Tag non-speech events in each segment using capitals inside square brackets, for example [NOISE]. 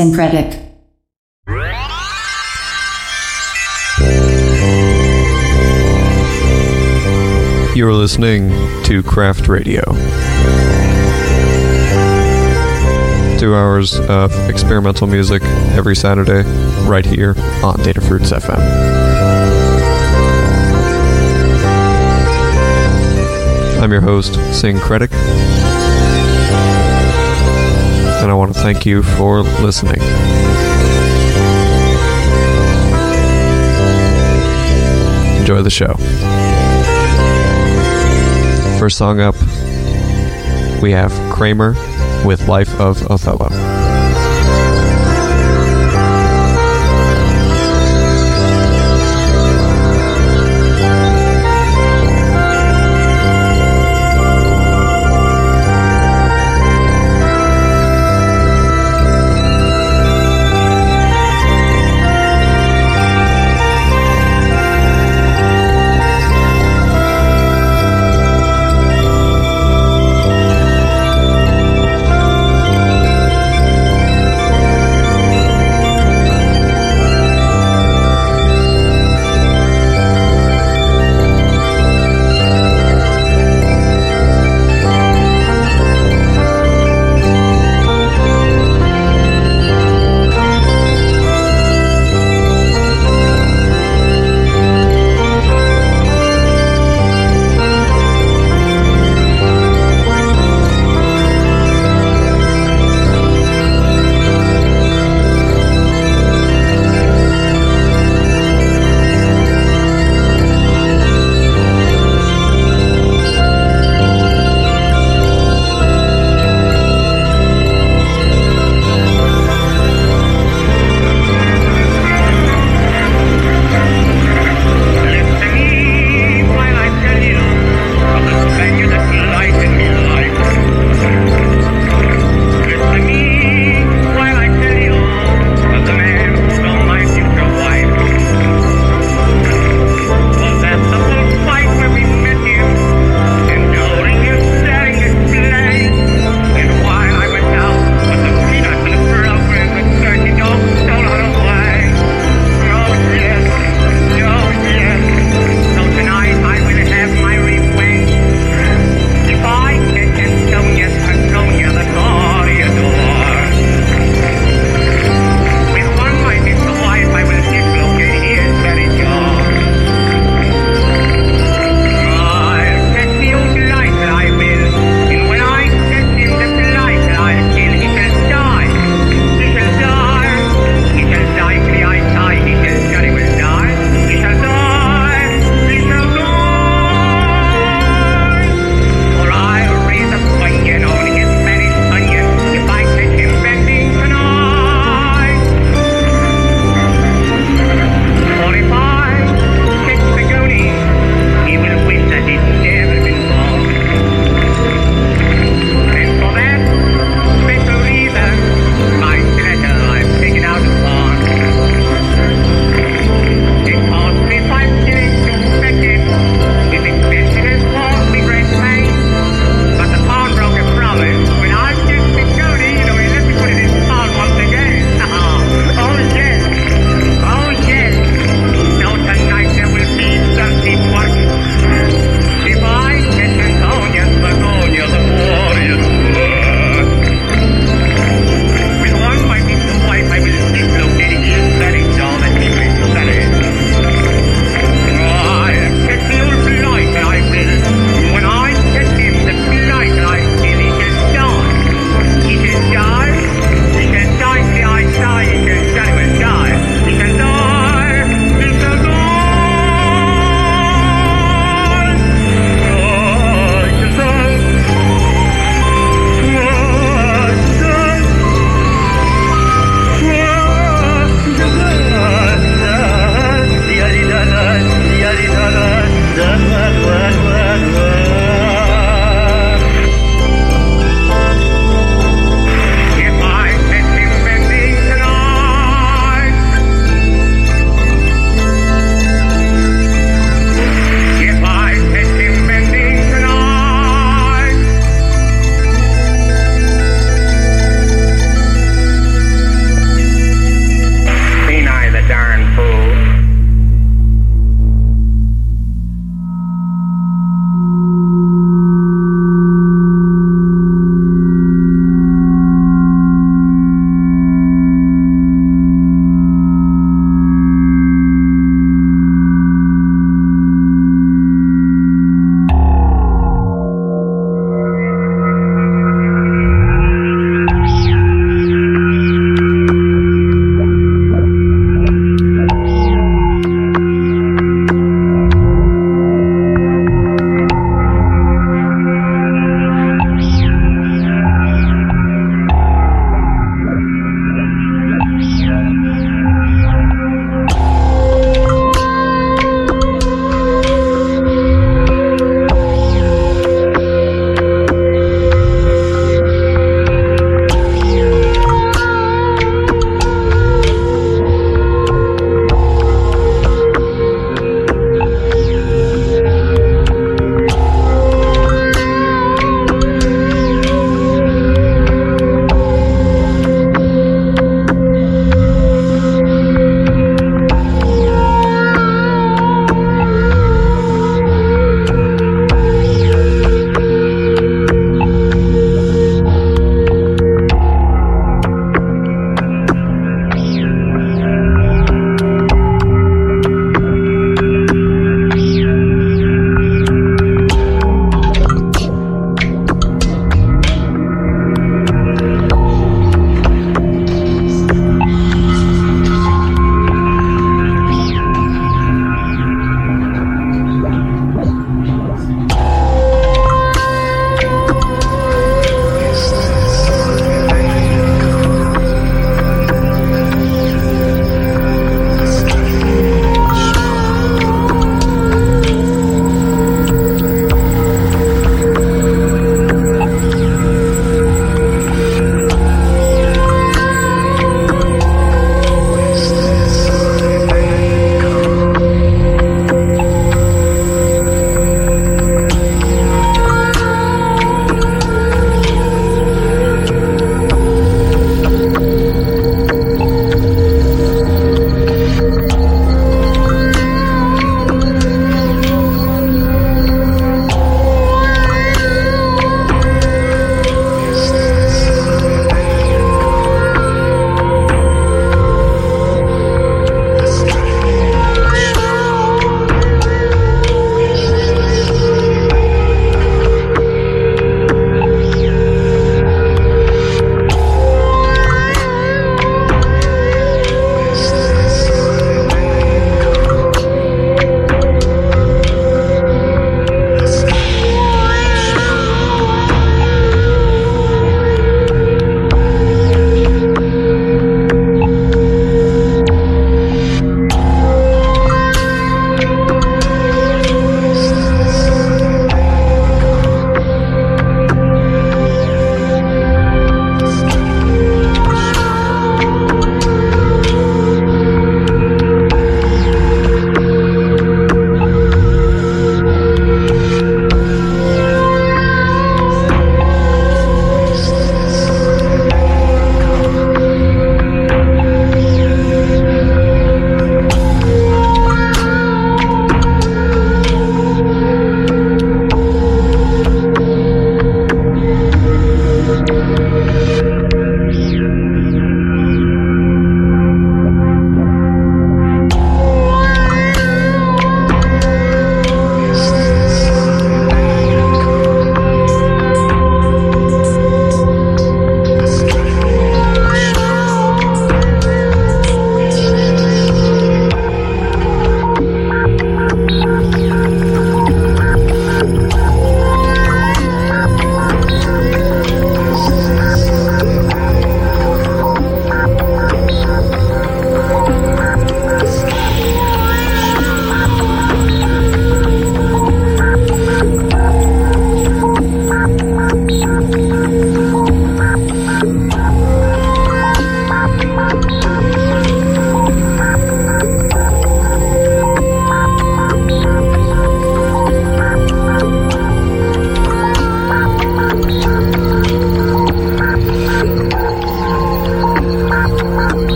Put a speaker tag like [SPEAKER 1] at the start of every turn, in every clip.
[SPEAKER 1] Synkretic.
[SPEAKER 2] You're listening to Craft Radio. Two hours of experimental music every Saturday, right here on Datafruits FM. I'm your host, Synkretic, and I want to thank you for listening. Enjoy the show. First song up, we have Kramer with Life of Othello.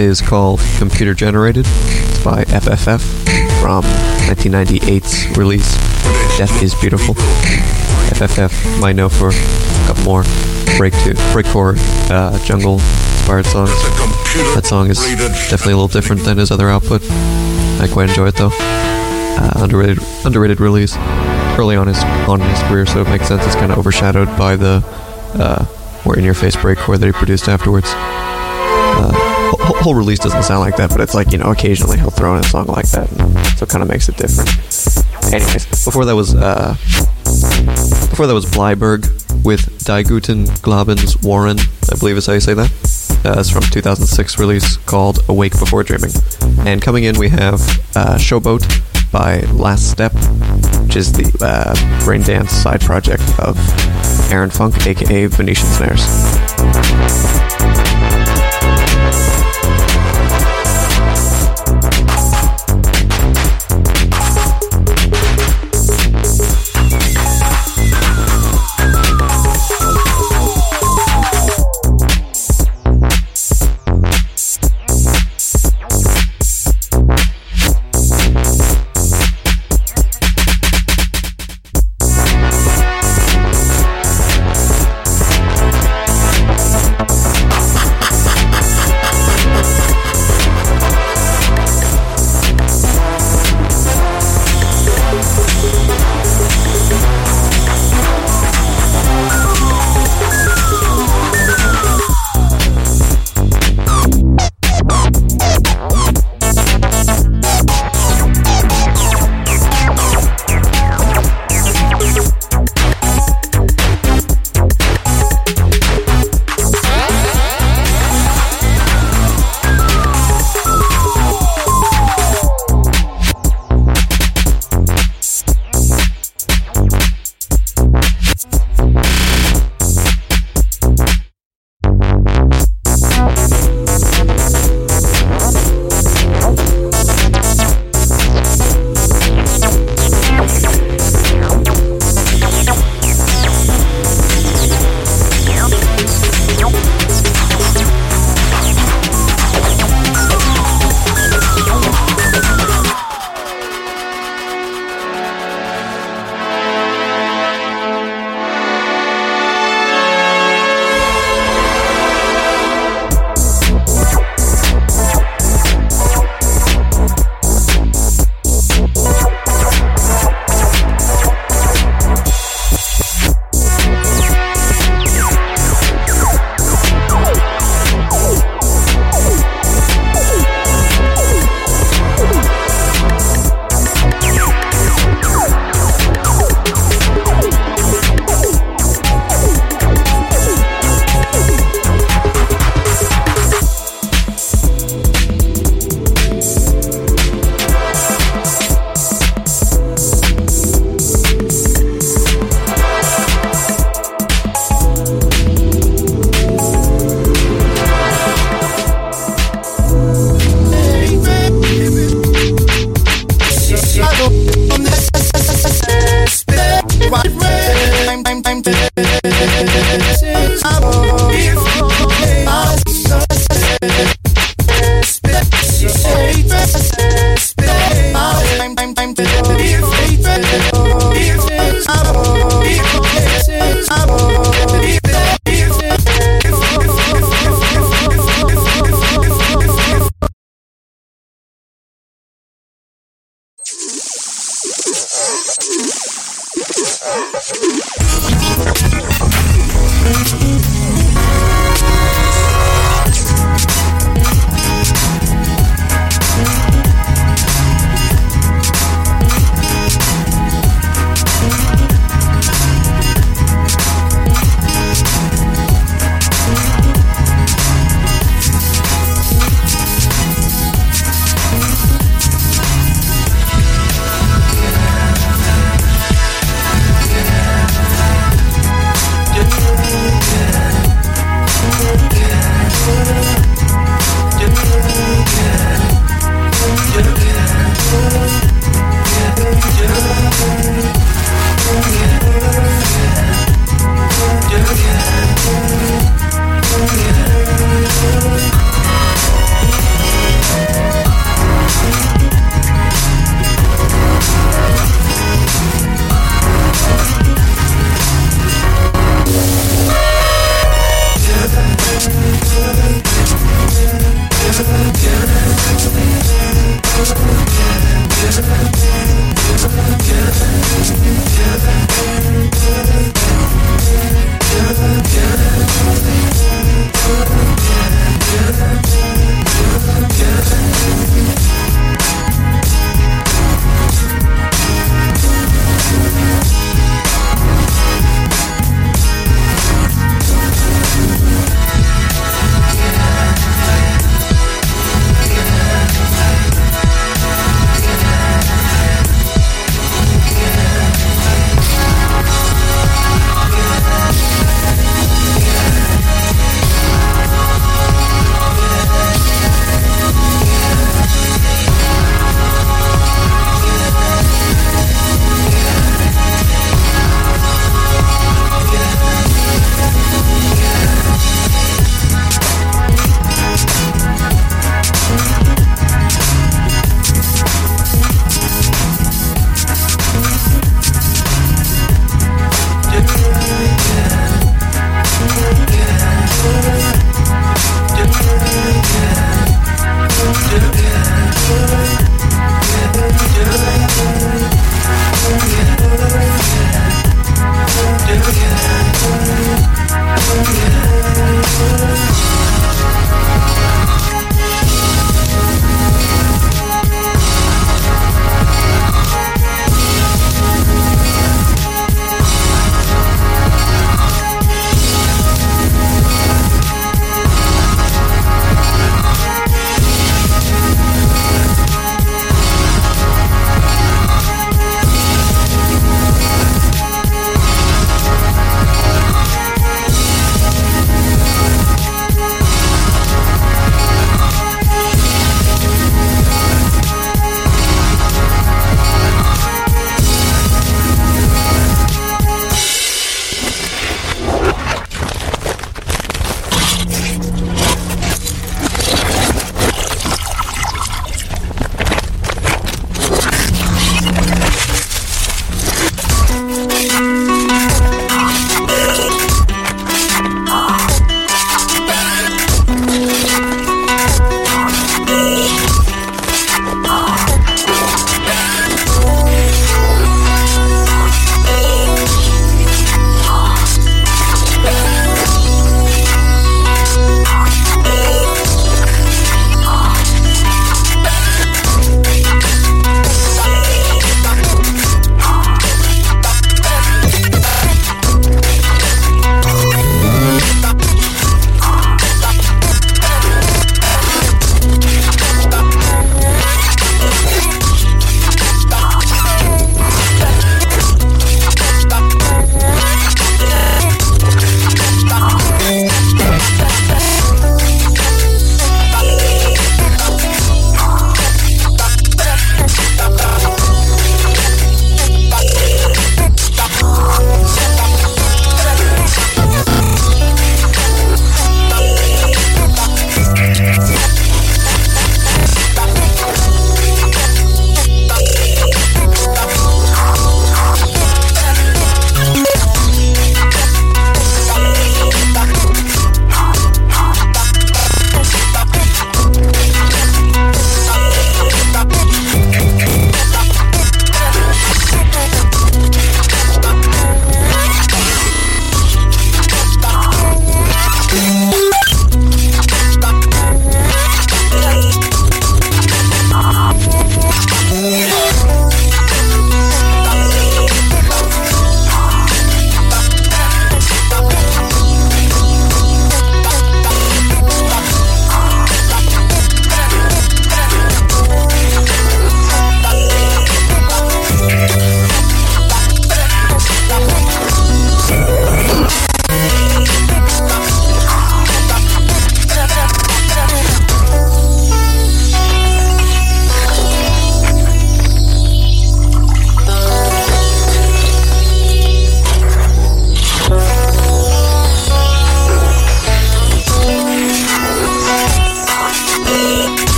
[SPEAKER 2] Is called Computer Generated. It's by FFF from 1998's release Death is Beautiful. FFF might know for a couple more break to breakcore uh, jungle inspired songs. That song is definitely a little different than his other output. I quite enjoy it though. Uh, underrated underrated release early on his on his career, so it makes sense. It's kind of overshadowed by the uh, more in your face breakcore that he produced afterwards. Whole, release doesn't sound like that, but it's like you know occasionally he'll throw in a song like that, so it kind of makes it different. Anyways, before that was uh, before that was Bleiberg with Die Guten Glaubens Warren, I believe is how you say that. Uh, it's from 2006 release called Awake Before Dreaming. And coming in we have uh, Showboat by Last Step, which is the uh, brain dance side project of Aaron Funk, aka Venetian Snares.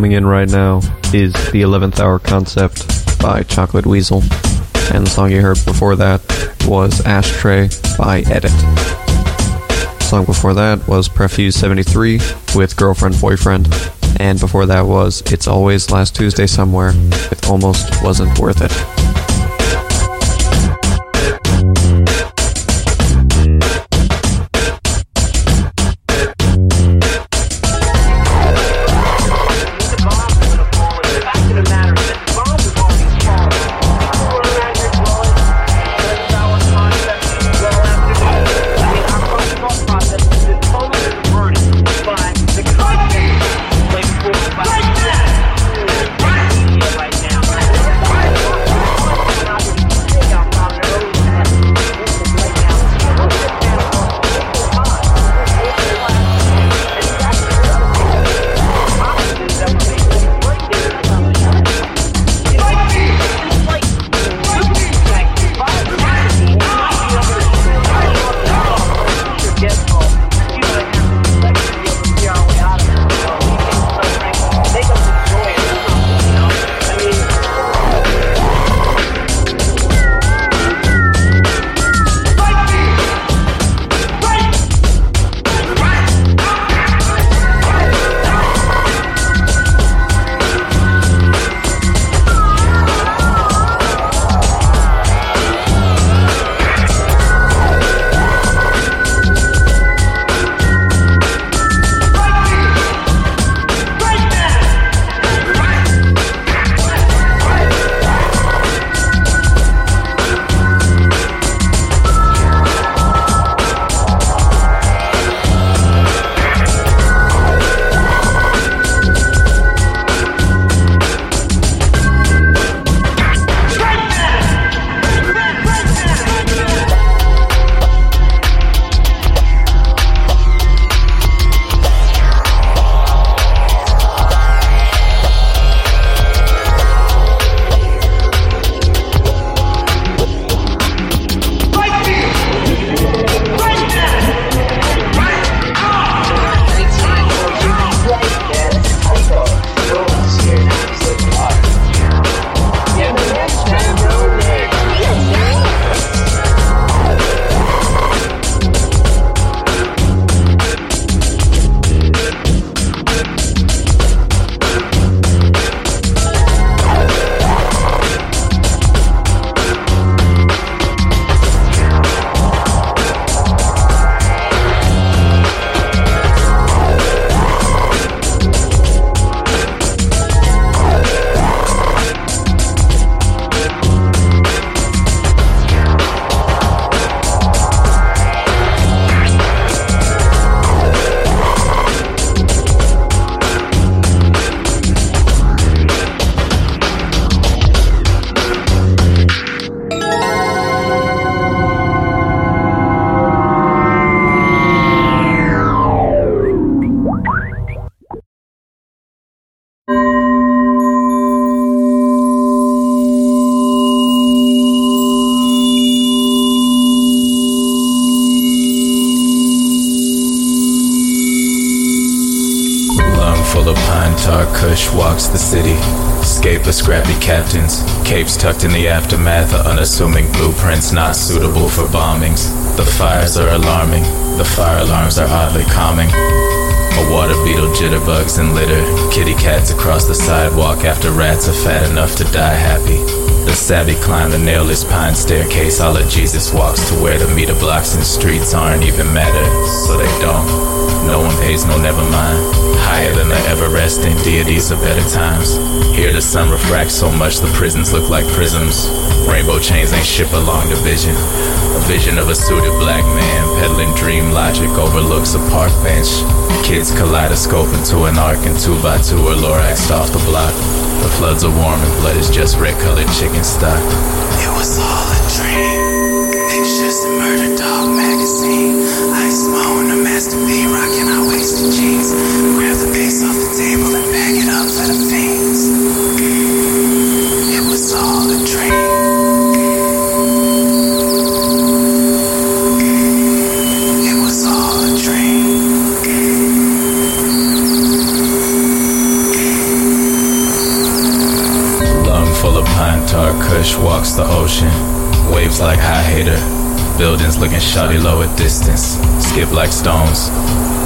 [SPEAKER 2] Coming in right now is The 11th Hour Concept by Chocolate Weasel. And the song you heard before that was Ashtray by Edit. The song before that was Prefuse 73 with Girlfriend Boyfriend. And before that was It's Always Last Tuesday Somewhere with Almost Wasn't Worth It.
[SPEAKER 1] Blueprints not suitable for bombings. The fires are alarming, the fire alarms are oddly calming. A water beetle jitterbugs and litter, kitty cats across the sidewalk after rats are fat enough to die happy. The savvy climb the nailless pine staircase, all of Jesus walks to where the meter blocks and streets aren't even matter, so they don't. No one pays no never mind. Higher than the ever resting deities of better times. Here the sun refracts so much the prisons look like prisms. Rainbow chains ain't ship along the vision. A vision of a suited black man peddling dream logic overlooks a park bench. Kids kaleidoscope into an arc and two by two are Loraxed off the block. The floods are warm and blood is just red colored chicken stock.
[SPEAKER 3] It was all a dream. Pictures in Murder Dog magazine. Ice Mo and a Master B rocking our wasted jeans. Grab the piece off the table and bag it up for the fiends. Tar Kush walks the ocean, waves like high hater.
[SPEAKER 1] Buildings looking shoddy low at distance, skip like stones.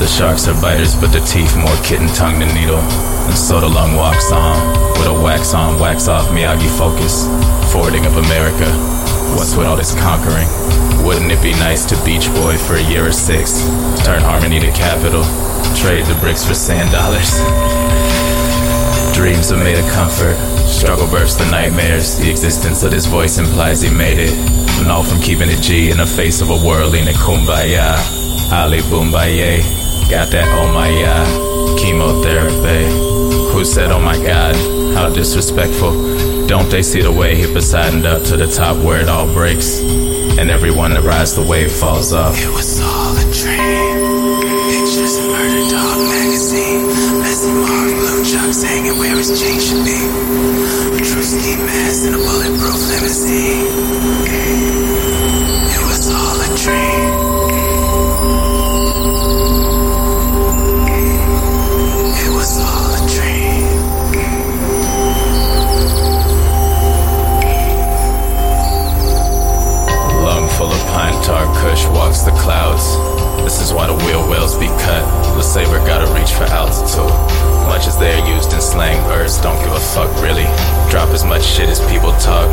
[SPEAKER 1] The sharks are biters, but their teeth more kitten tongue than needle. And so the long walks on, with a wax on, wax off Miyagi focus. Forwarding of America, what's with all this conquering? Wouldn't it be nice to Beach Boy for a year or six? Turn harmony to capital, trade the bricks for sand dollars. [LAUGHS] Dreams are made of comfort. Struggle bursts the nightmares. The existence of this voice implies he made it. And all from keeping it G in the face of a world in a kumbaya. Ali Boombaye. Got that oh my yeah. Chemotherapy. Who said oh my god? How disrespectful. Don't they see the way he Poseidoned up to the top where it all breaks? And everyone that rides the wave falls off.
[SPEAKER 3] It was all chucks hanging where his chain should be. A true ski mask and a bulletproof limousine. It was all a dream. It was all a dream.
[SPEAKER 1] Lung full of pine tar kush walks the clouds. This is why the wheel wells be cut. The saber gotta reach for altitude. Much as they're used in slang, birds don't give a fuck really. Drop as much shit as people talk.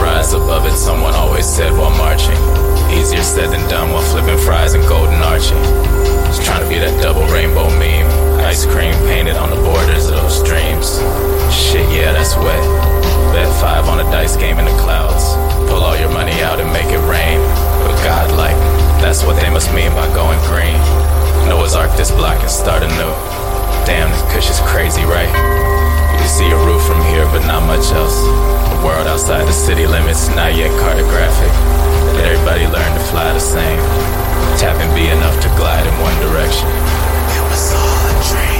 [SPEAKER 1] Rise above it, someone always said while marching. Easier said than done while flipping fries and golden arching. Just trying to be that double rainbow meme. Ice cream painted on the borders of those dreams. Shit, yeah, that's wet. Bet five on a dice game in the clouds. Pull all your money out and make it rain. But God, like, that's what they must mean by going green. Noah's Ark this block and start anew. Damn, kush is crazy, right? You can see a roof from here, but not much else. The world outside the city limits, not yet cartographic. Let everybody learn to fly the same. Tap and be enough to glide in one direction.
[SPEAKER 3] It was all a dream.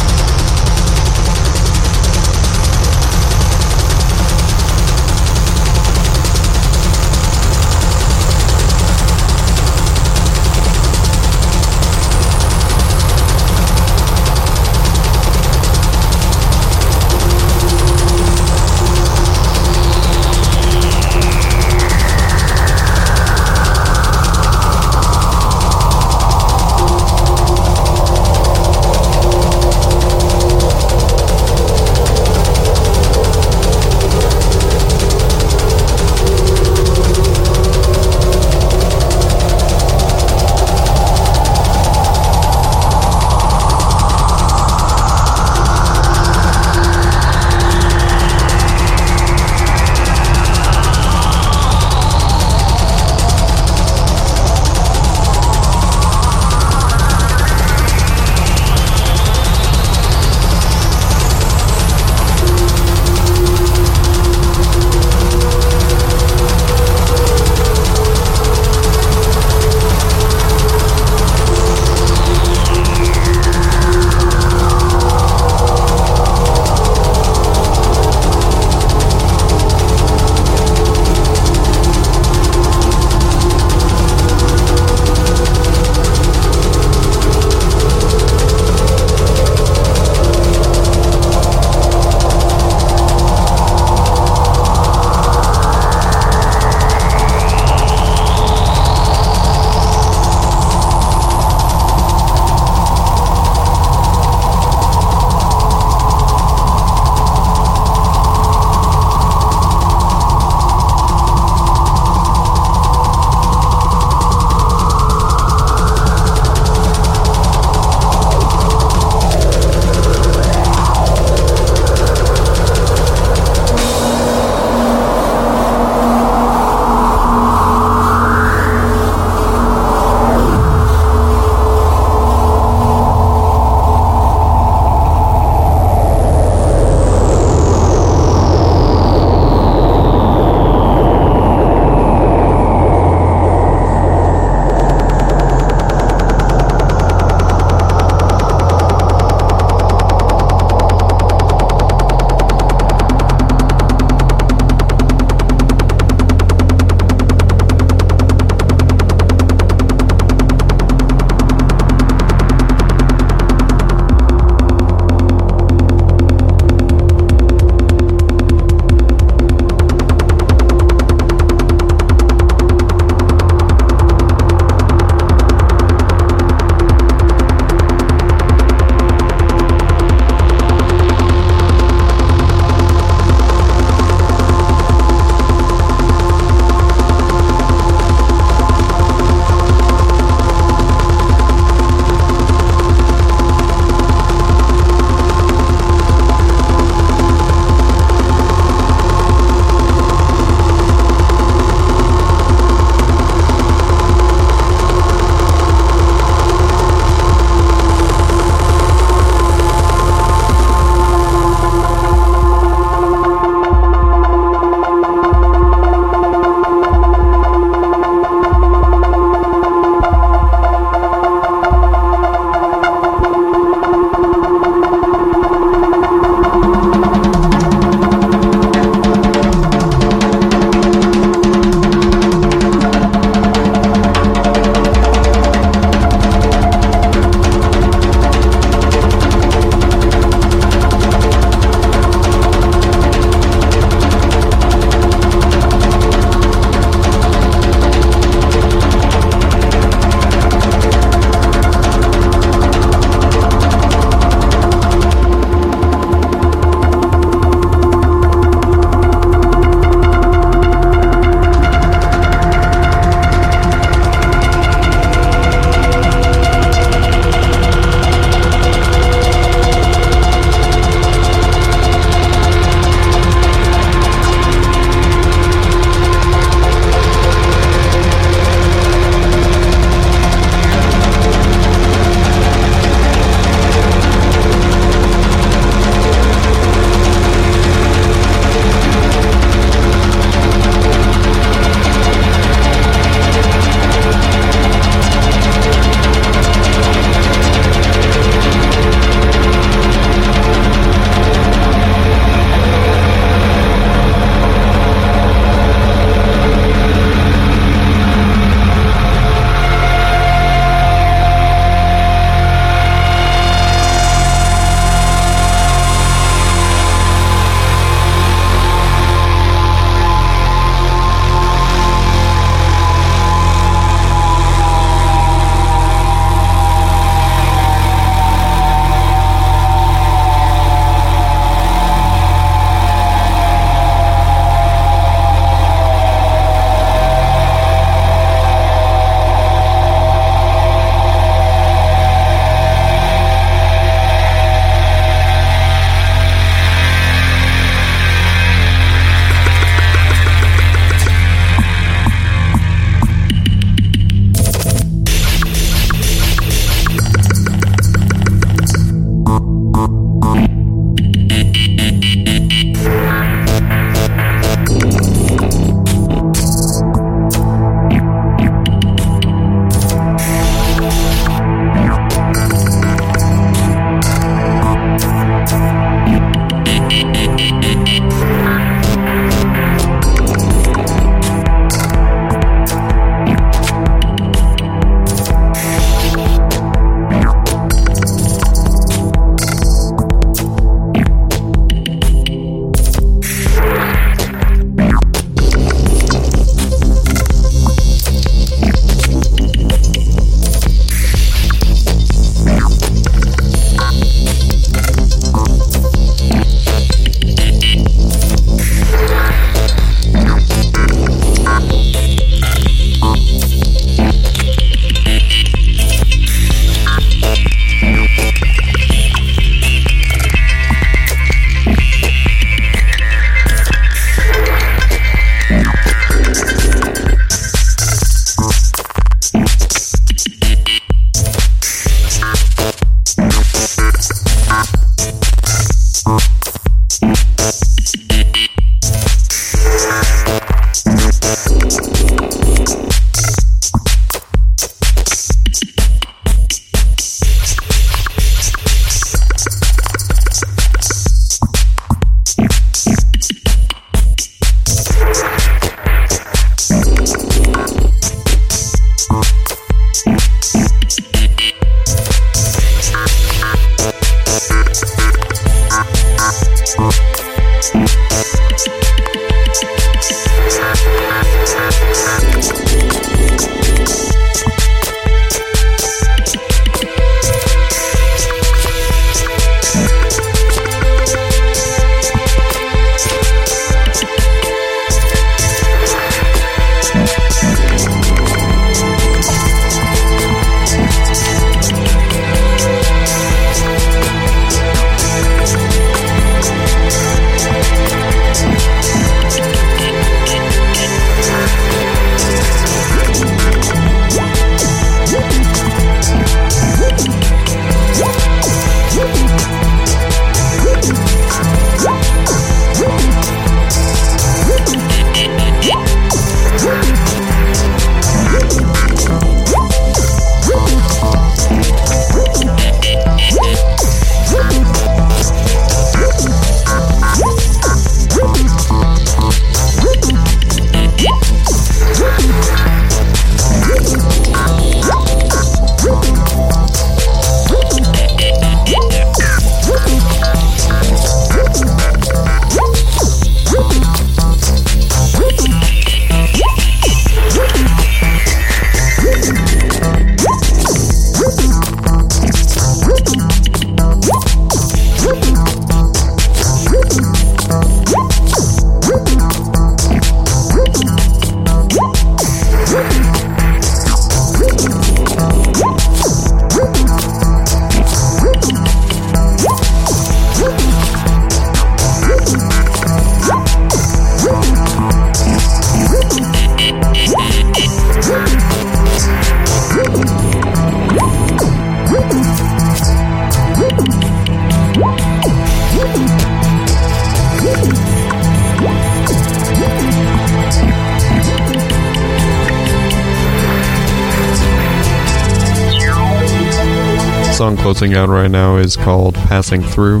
[SPEAKER 2] Song closing out right now is called Passing Through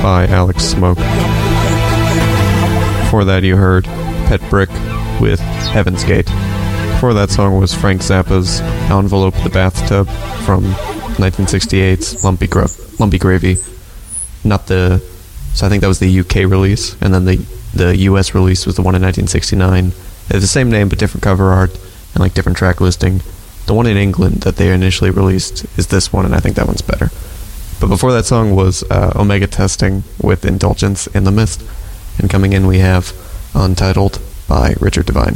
[SPEAKER 2] by Alex Smoke. Before that, you heard Pet Brick with Heaven's Gate. Before that song was Frank Zappa's Envelope the Bathtub from 1968's Lumpy, Gro- Lumpy Gravy. Not the. So I think that was the UK release, and then the, the US release was the one in 1969. It's the same name, but different cover art and like different track listing. The one in England that they initially released is this one, and I think that one's better. But before that song was uh, Omega Testing with Indulgence in the Mist. And coming in, we have Untitled by Richard Devine.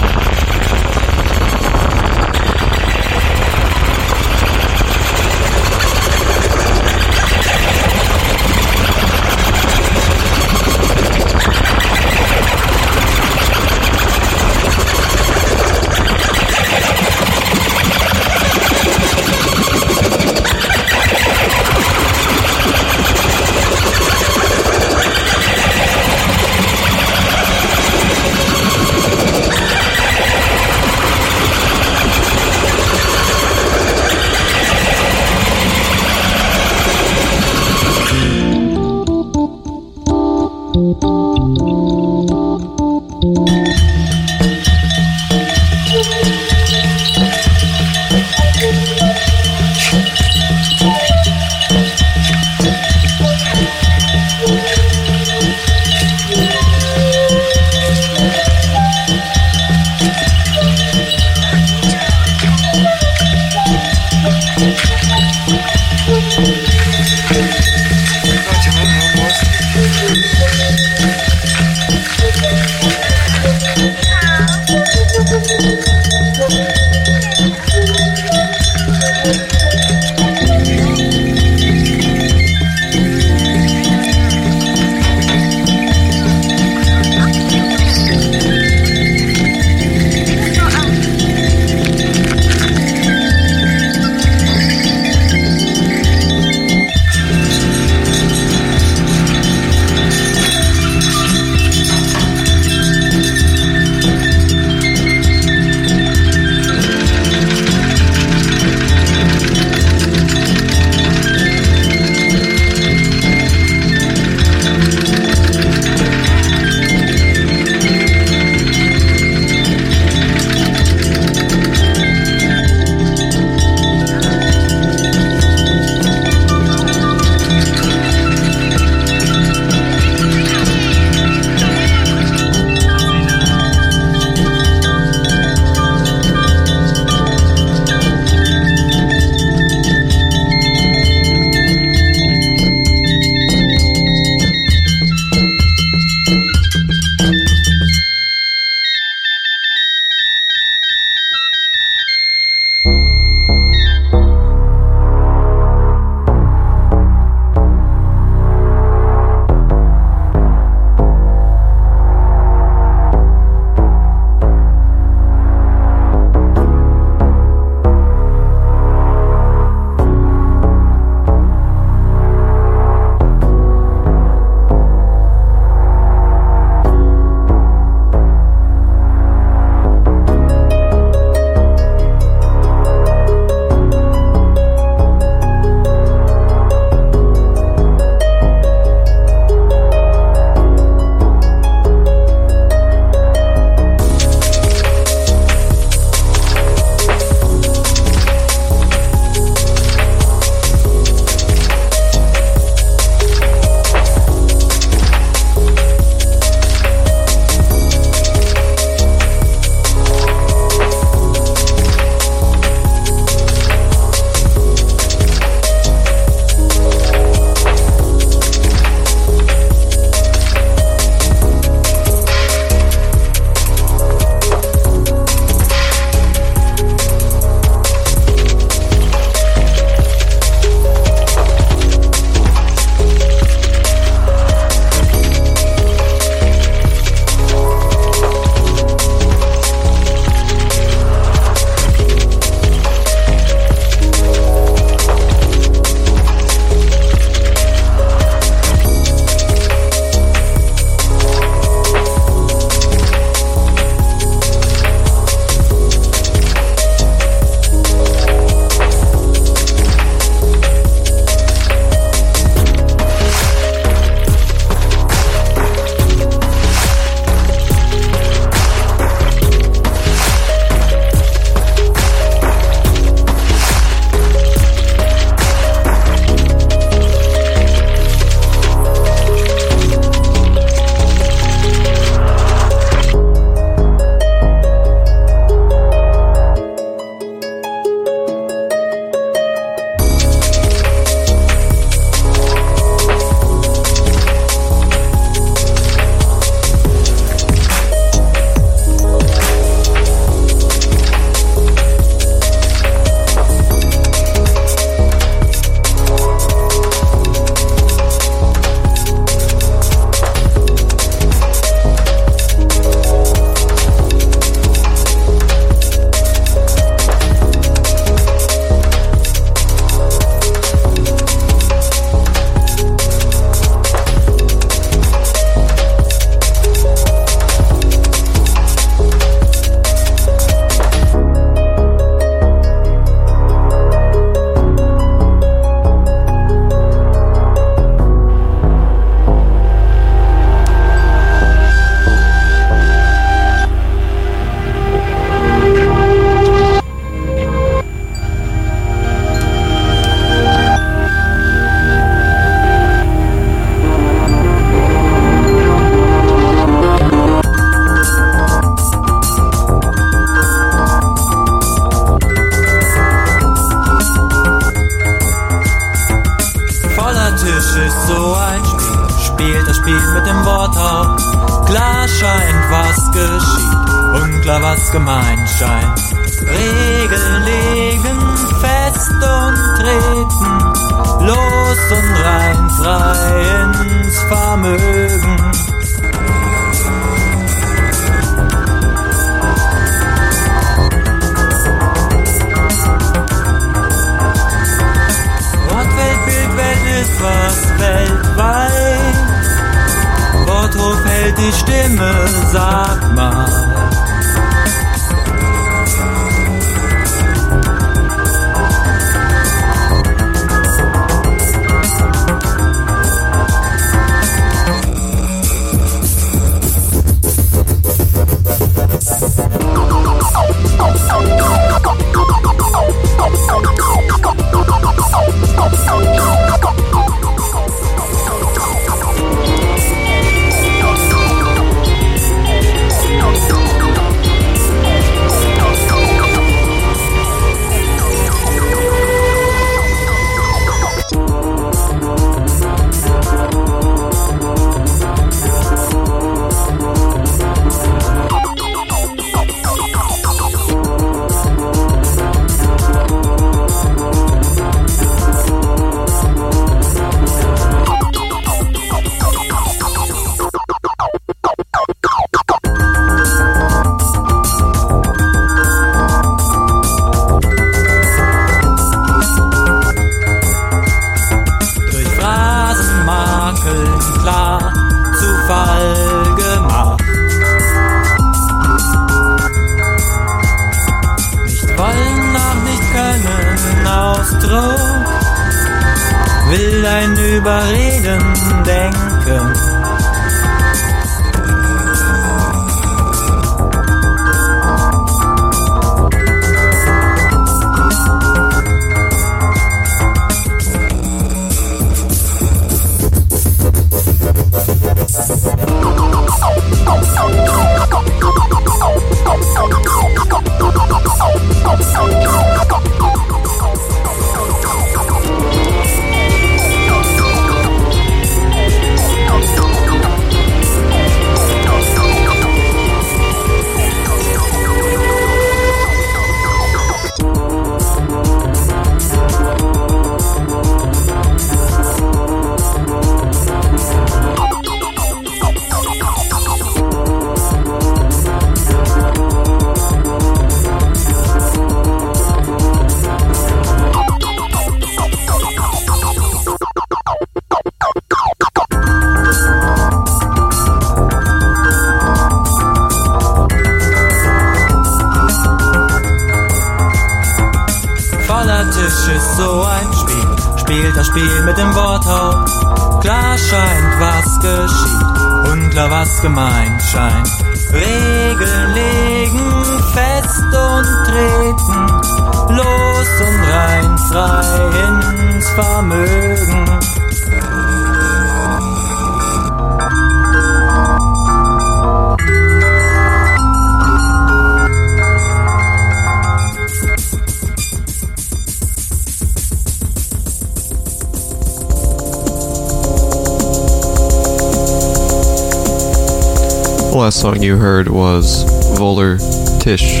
[SPEAKER 2] Heard was Voller Tish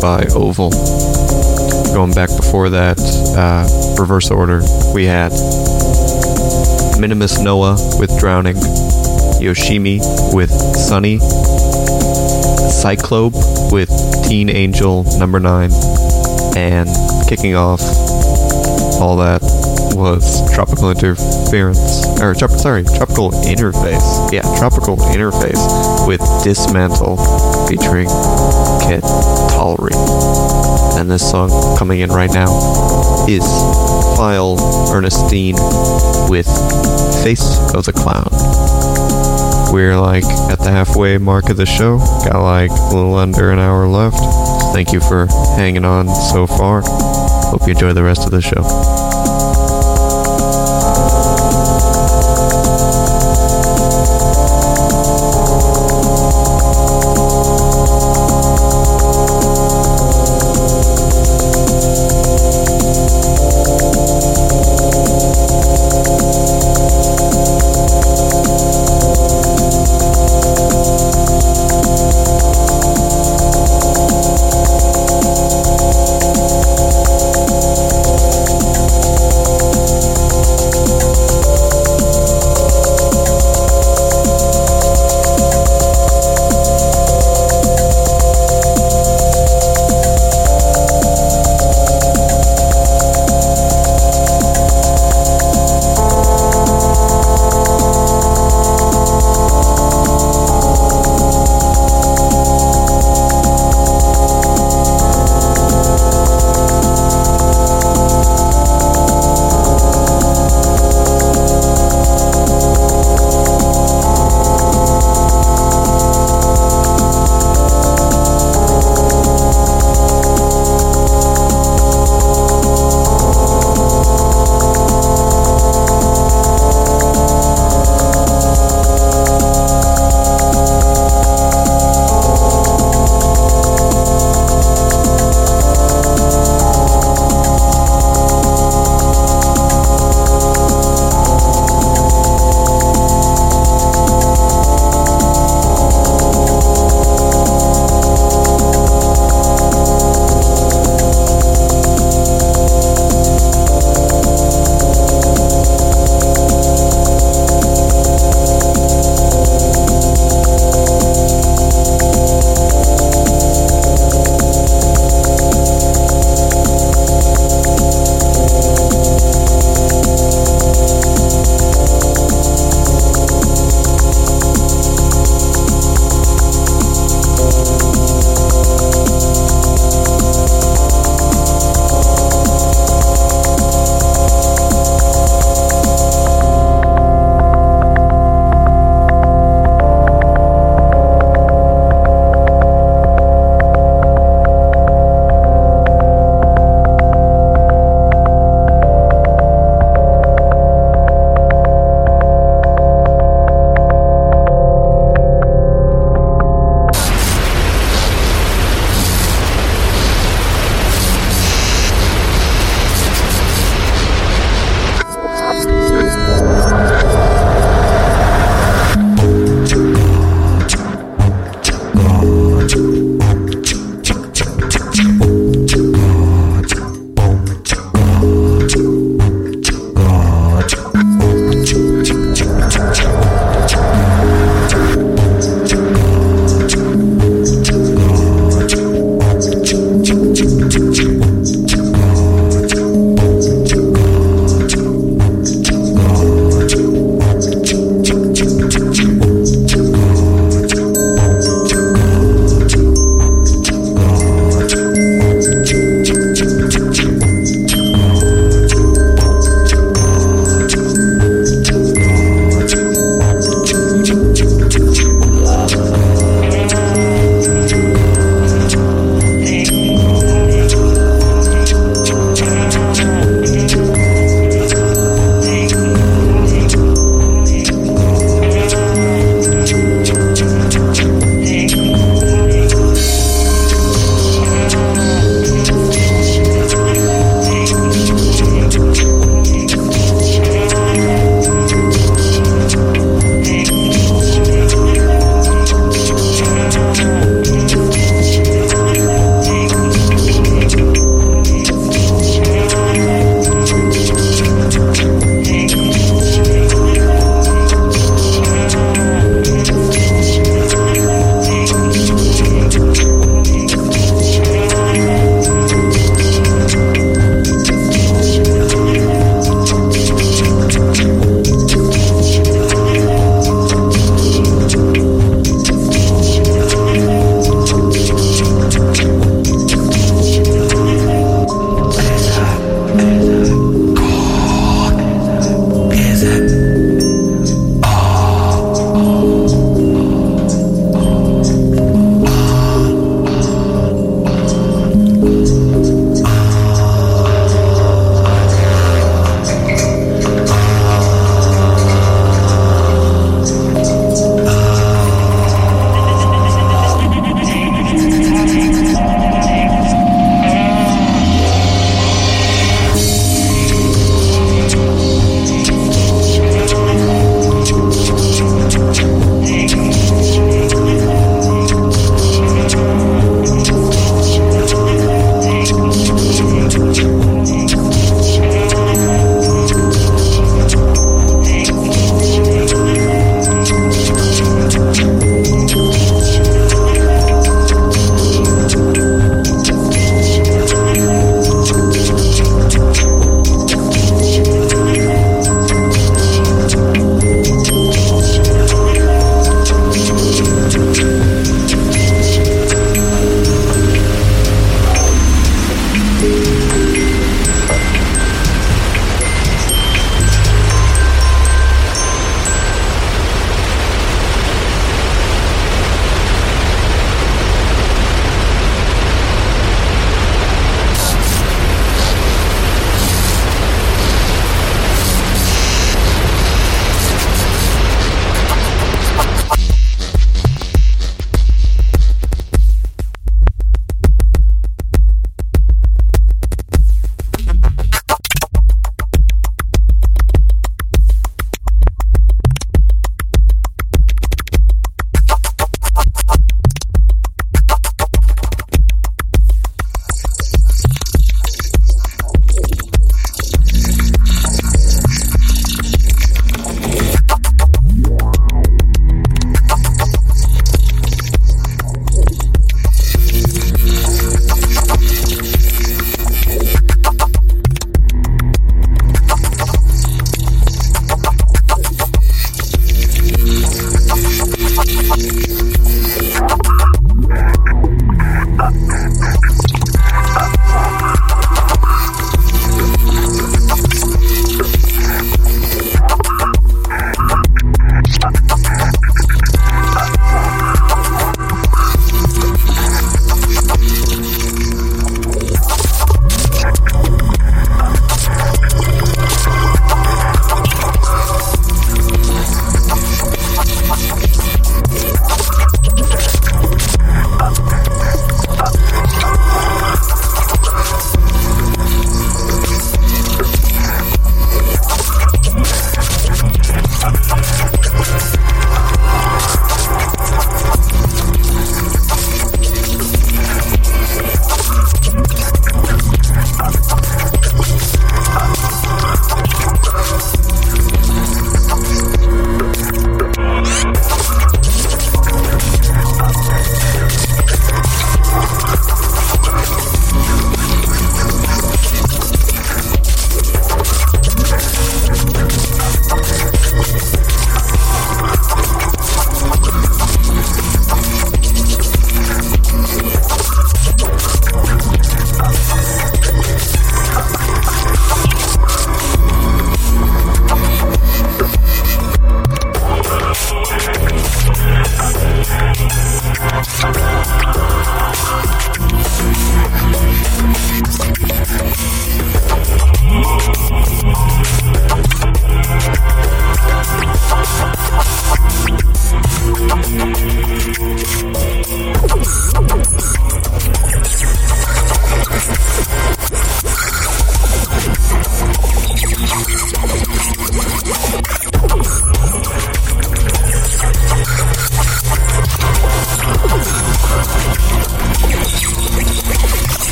[SPEAKER 2] by Oval. Going back before that, uh, reverse order, we had Minimus Noah with Drowning, Yoshimi with Sunny, Cyclope with Teen Angel number 9, and kicking off all that was Tropical Interference, or sorry, Tropical Interface. Yeah, Tropical Interface with Dismantle featuring Kit Tollery. And this song coming in right now is File Ernestine with Face of the Clown. We're like at the halfway mark of the show. Got like a little under an hour left. Thank you for hanging on so far. Hope you enjoy the rest of the show.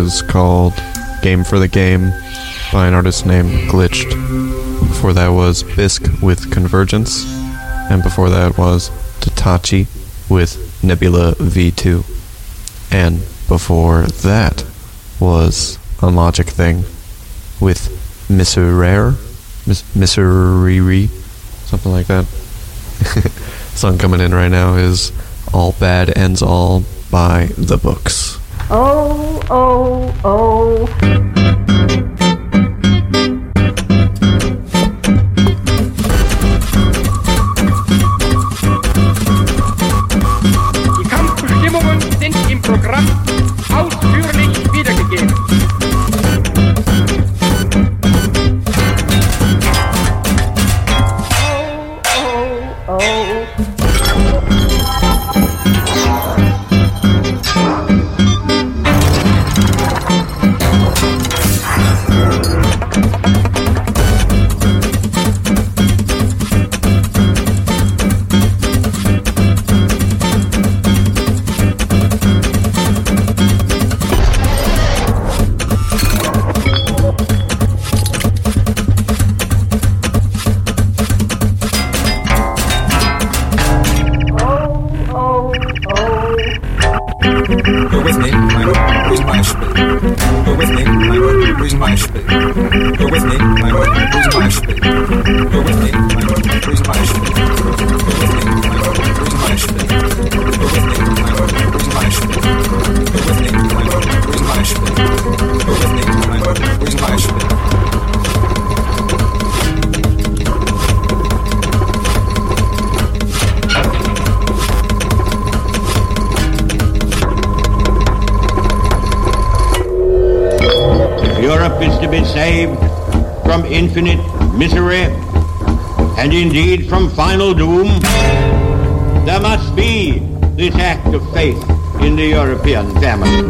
[SPEAKER 2] Is called Game for the Game by an artist named Glitched. Before that was Bisque with Convergence. And before that was Tatachi with Nebula V2. And before that was Unlogic Thing with Miserere? Mis- Miserere? Something like that. [LAUGHS] Song coming in right now is All Bad Ends All by The Books.
[SPEAKER 4] Oh, oh, oh.
[SPEAKER 5] Final doom, there must be this act of faith in the European family.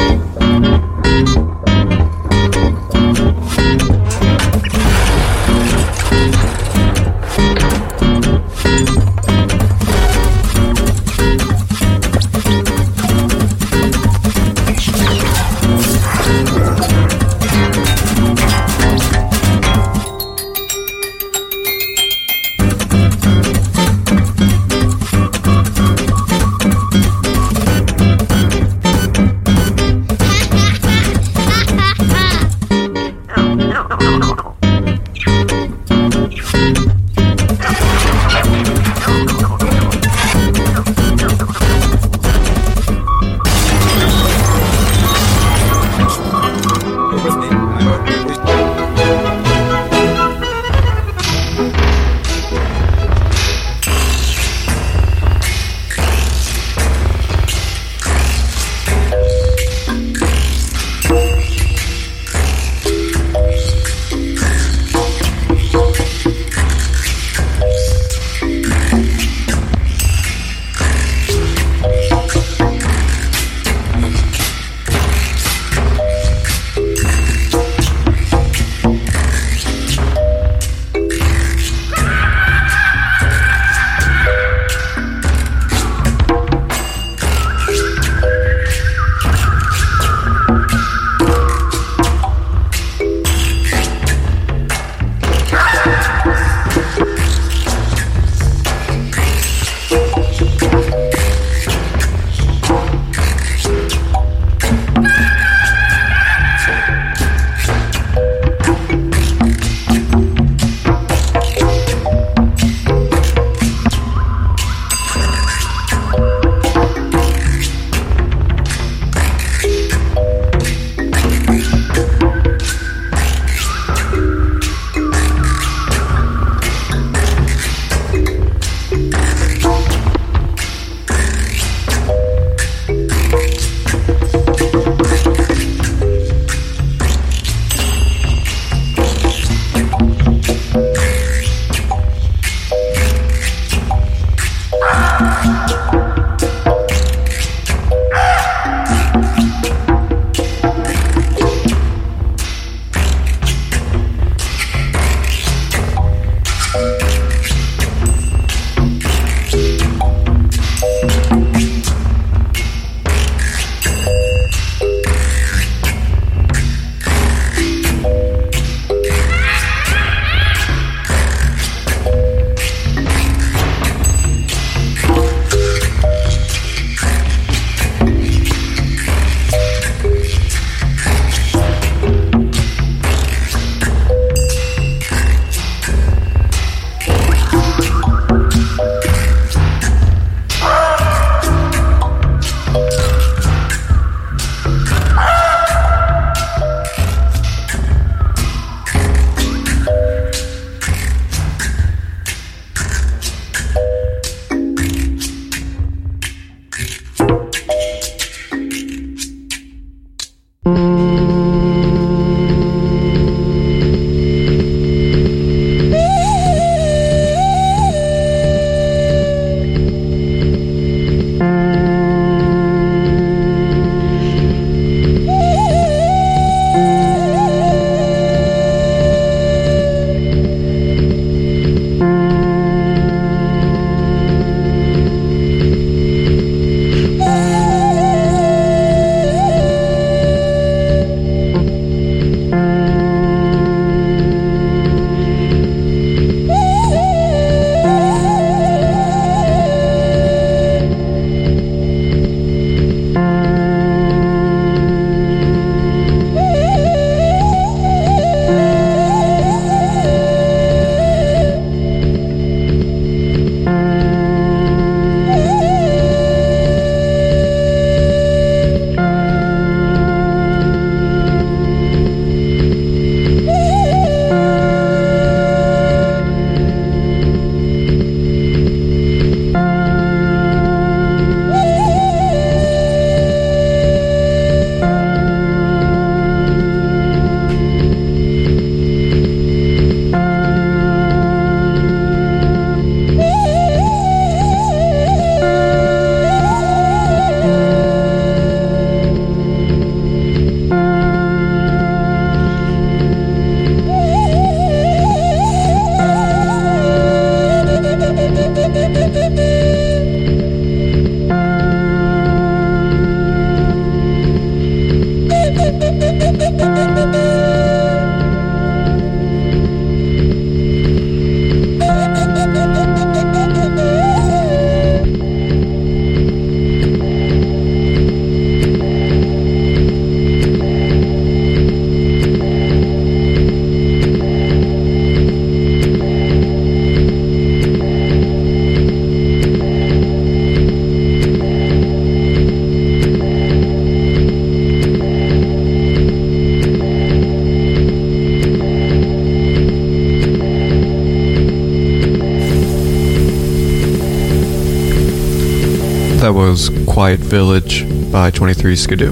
[SPEAKER 2] Quiet Village by 23 Skidoo.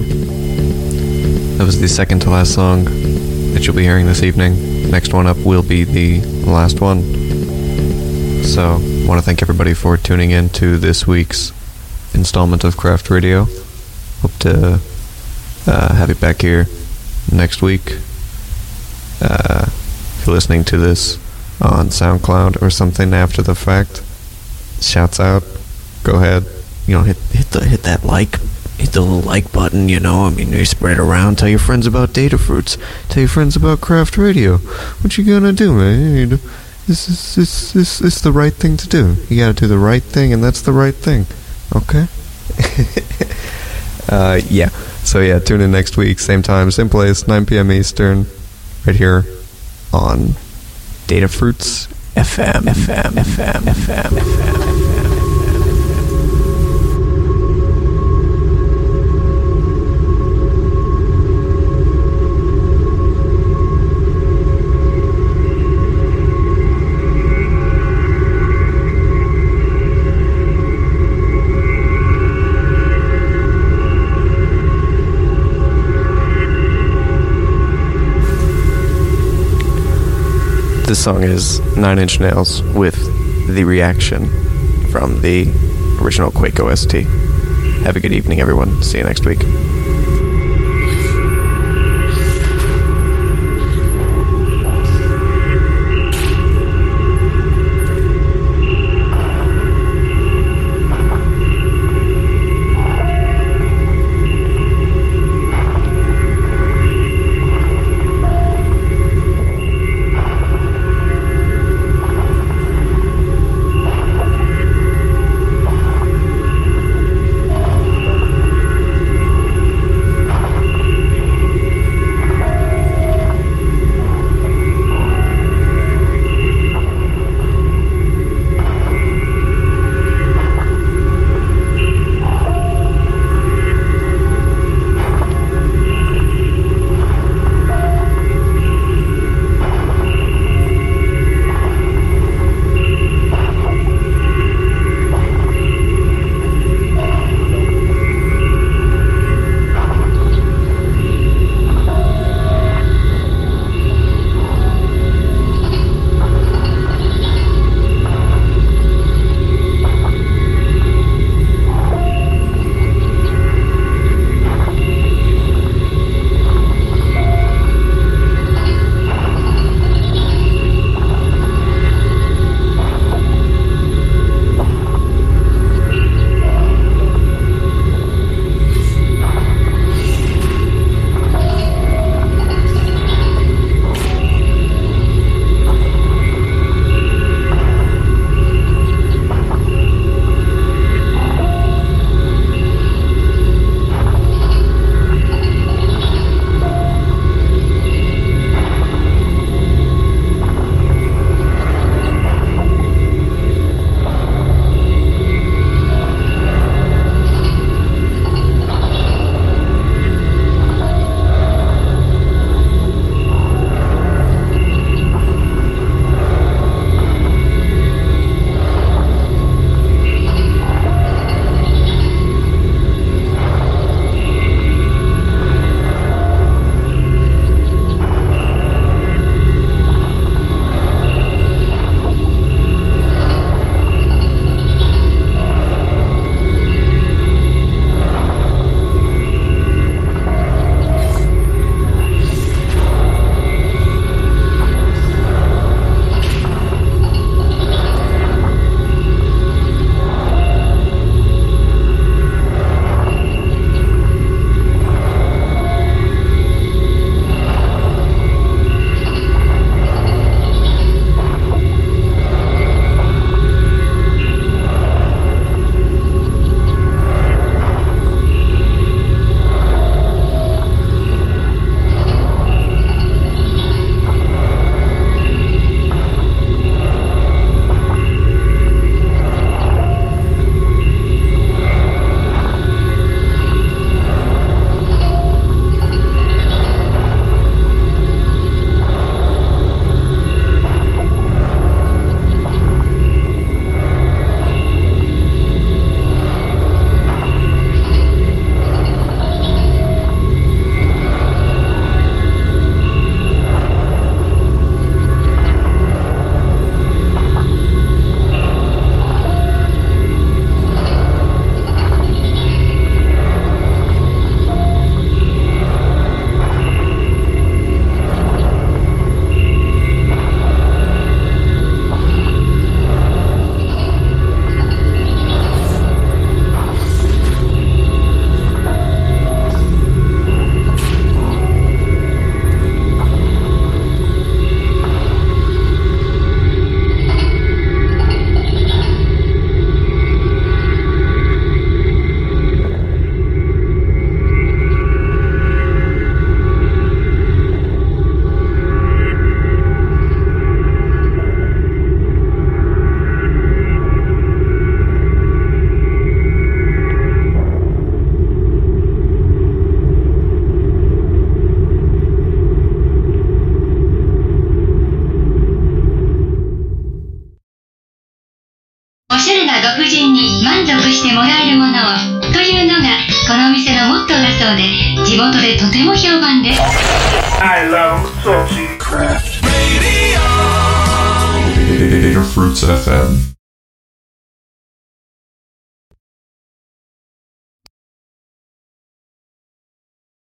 [SPEAKER 2] That was the second to last song that you'll be hearing this evening. Next one up will be the last one. So, I want to thank everybody for tuning in to this week's installment of Craft Radio. Hope to uh, have you back here next week. Uh, if you're listening to this on SoundCloud or something after the fact, shouts out. Go ahead. You know, hit hit hit that like hit the little like button, you know. I mean, you spread around, tell your friends about Datafruits, tell your friends about Craft Radio. What you gonna do, man? This is this this this the right thing to do. You gotta do the right thing, and that's the right thing. Okay. [LAUGHS] uh, yeah. So yeah, tune in next week, same time, same place, 9 p.m. Eastern, right here on Datafruits FM. FM. FM. FM. FM. This song is Nine Inch Nails with the reaction from the original Quake OST. Have a good evening, everyone. See you next week.